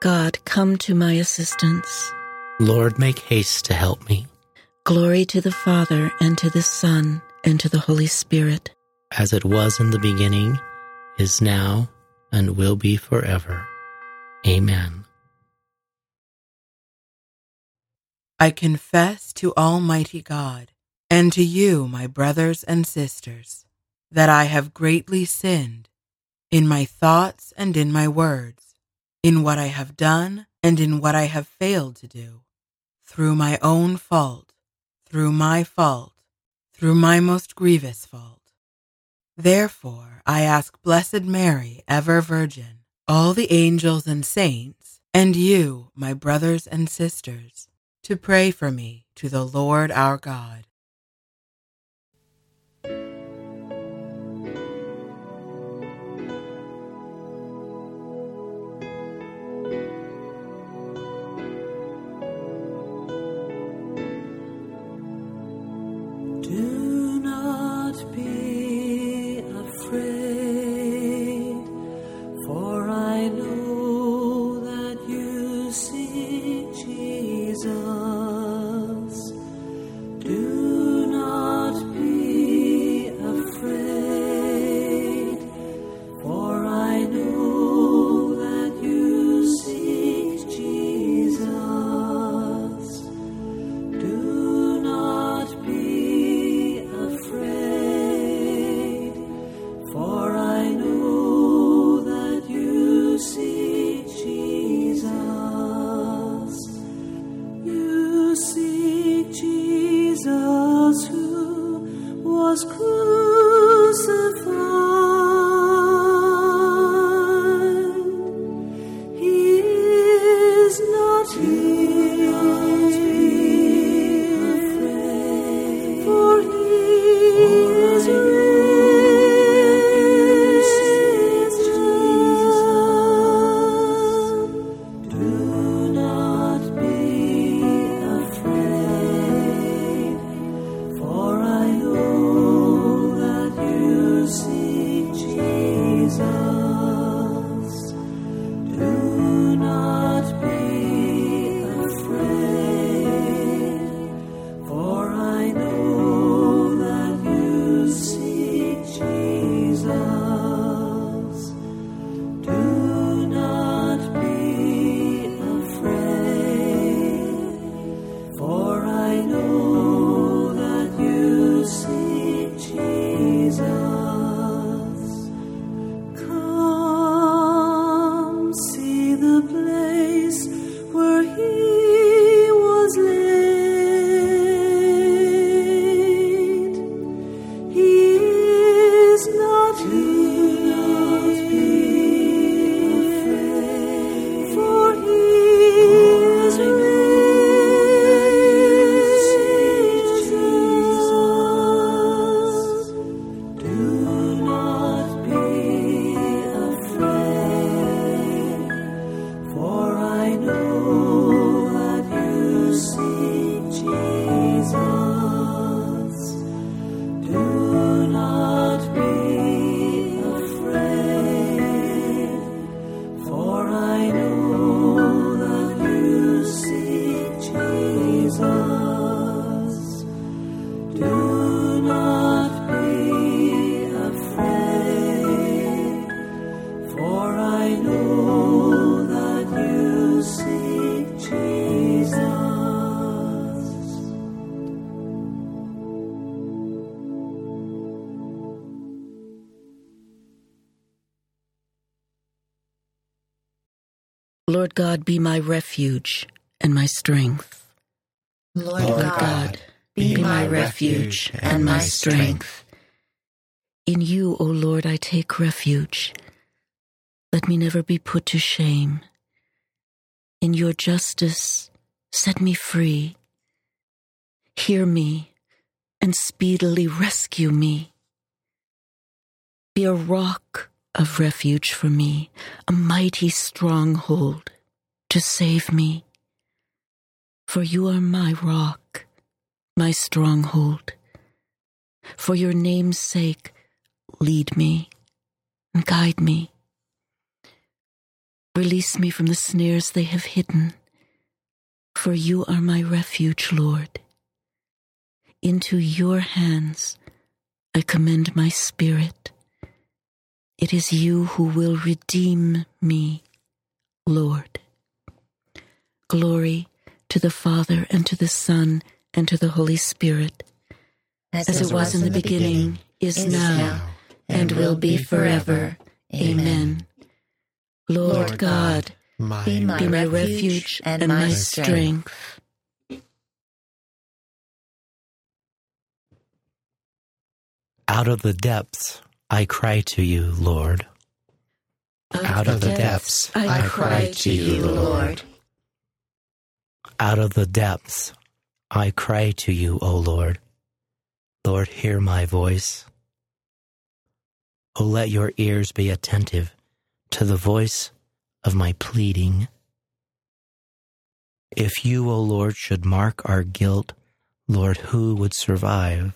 God, come to my assistance. Lord, make haste to help me. Glory to the Father, and to the Son, and to the Holy Spirit. As it was in the beginning, is now, and will be forever. Amen. I confess to Almighty God and to you, my brothers and sisters, that I have greatly sinned in my thoughts and in my words, in what I have done and in what I have failed to do, through my own fault, through my fault, through my most grievous fault. Therefore, I ask Blessed Mary, ever Virgin, all the angels and saints, and you, my brothers and sisters, to pray for me to the Lord our God. Lord God, be my refuge and my strength. Lord, Lord God, God, be my refuge and my strength. In you, O Lord, I take refuge. Let me never be put to shame. In your justice, set me free. Hear me and speedily rescue me. Be a rock of refuge for me, a mighty stronghold to save me. For you are my rock, my stronghold. For your name's sake, lead me and guide me. Release me from the snares they have hidden, for you are my refuge, Lord. Into your hands I commend my spirit. It is you who will redeem me, Lord. Glory to the Father, and to the Son, and to the Holy Spirit, as, it was in the beginning, is now, and will be forever. Amen. Lord God, my, be my refuge and my strength. Out of the depths I cry to you, Lord. Out of the depths I cry to you, Lord. Out of the depths I cry to you, O Lord. Lord, hear my voice. O let your ears be attentive to the voice of my pleading. If you, O Lord, should mark our guilt, Lord, who would survive?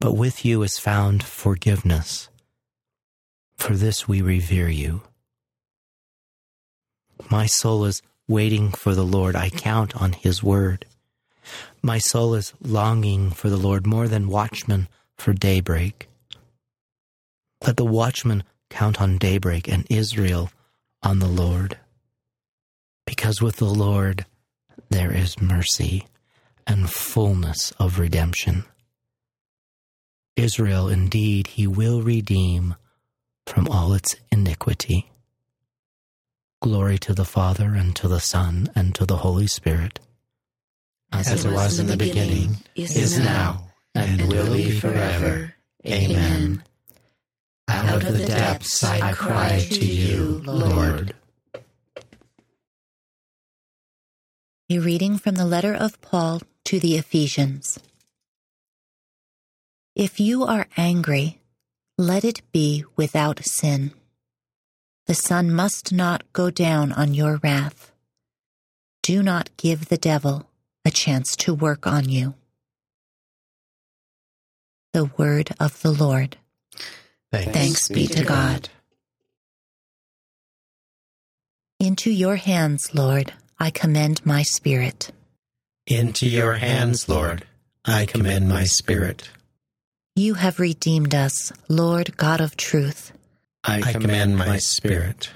But with you is found forgiveness. For this we revere you. My soul is waiting for the Lord. I count on his word. My soul is longing for the Lord more than watchmen for daybreak. Let the watchman count on daybreak and Israel on the Lord. Because with the Lord there is mercy and fullness of redemption. Israel indeed he will redeem from all its iniquity. Glory to the Father, and to the Son, and to the Holy Spirit, as it was in the beginning, is now, and will be forever. Amen. Out of the depths I cry to you, Lord. A reading from the letter of Paul to the Ephesians. If you are angry, let it be without sin. The sun must not go down on your wrath. Do not give the devil a chance to work on you. The word of the Lord. Thanks, Thanks be to God. Into your hands, Lord, I commend my spirit. Into your hands, Lord, I commend my spirit. You have redeemed us, Lord God of truth. I command my spirit.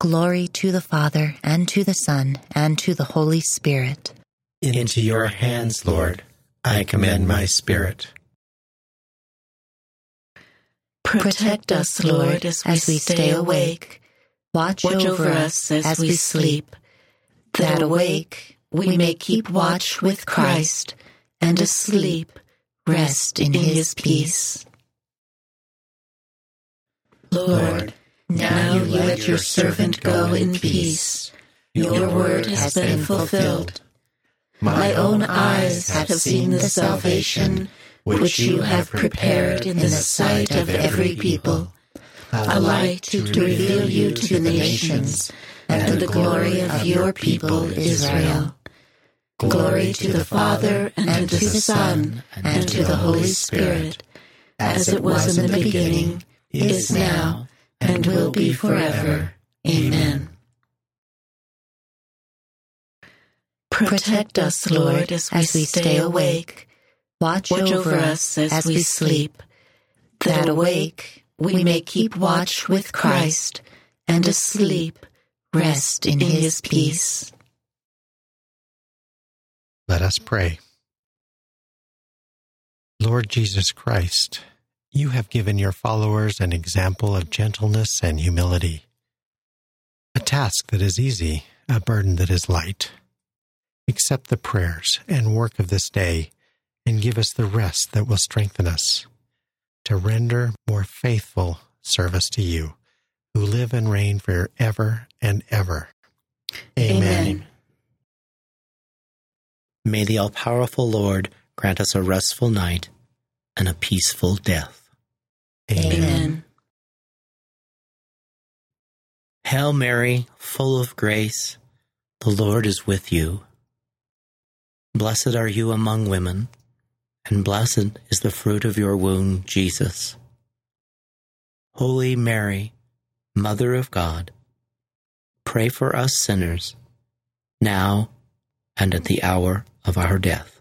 Glory to the Father, and to the Son, and to the Holy Spirit. Into your hands, Lord, I command my spirit. Protect us, Lord, as we stay awake. Watch, Watch over us as we sleep, that awake we may keep watch with Christ, and asleep rest in his peace. Lord, now you let your servant go in peace. Your word has been fulfilled. My own eyes have seen the salvation which you have prepared in the sight of every people, a light to reveal you to the nations and the glory of your people Israel. Glory to the Father and to the Son and to the Holy Spirit, as it was in the beginning, is now, and will be forever. Amen. Protect us, Lord, as we stay awake. Watch, Watch over us as we sleep, that awake we may keep watch with Christ, and asleep rest in his peace. Let us pray. Lord Jesus Christ, you have given your followers an example of gentleness and humility. A task that is easy, a burden that is light. Accept the prayers and work of this day and give us the rest that will strengthen us to render more faithful service to you, who live and reign forever and ever. Amen. May the all powerful Lord grant us a restful night and a peaceful death. Amen. Hail Mary, full of grace, the Lord is with you. Blessed are you among women, and blessed is the fruit of your womb, Jesus. Holy Mary, Mother of God, pray for us sinners, now and at the hour of our death.